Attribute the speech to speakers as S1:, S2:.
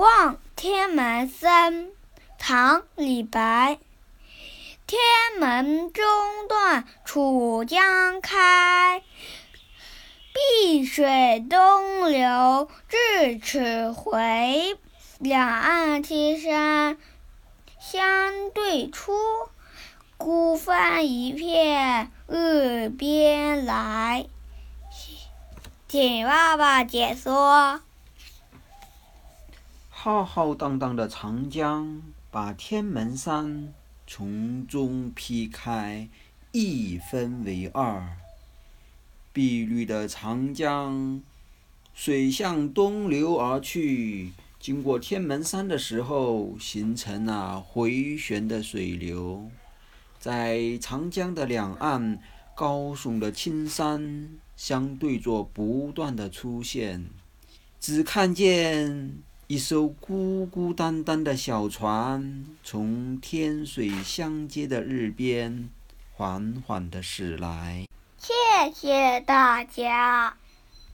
S1: 望天门深，唐·李白。天门中断楚江开，碧水东流至此回。两岸青山相对出，孤帆一片日边来。请爸爸解说。
S2: 浩浩荡荡的长江把天门山。从中劈开，一分为二。碧绿的长江，水向东流而去，经过天门山的时候，形成了回旋的水流。在长江的两岸，高耸的青山相对着不断的出现，只看见。一艘孤孤单单的小船，从天水相接的日边缓缓地驶来。
S1: 谢谢大家。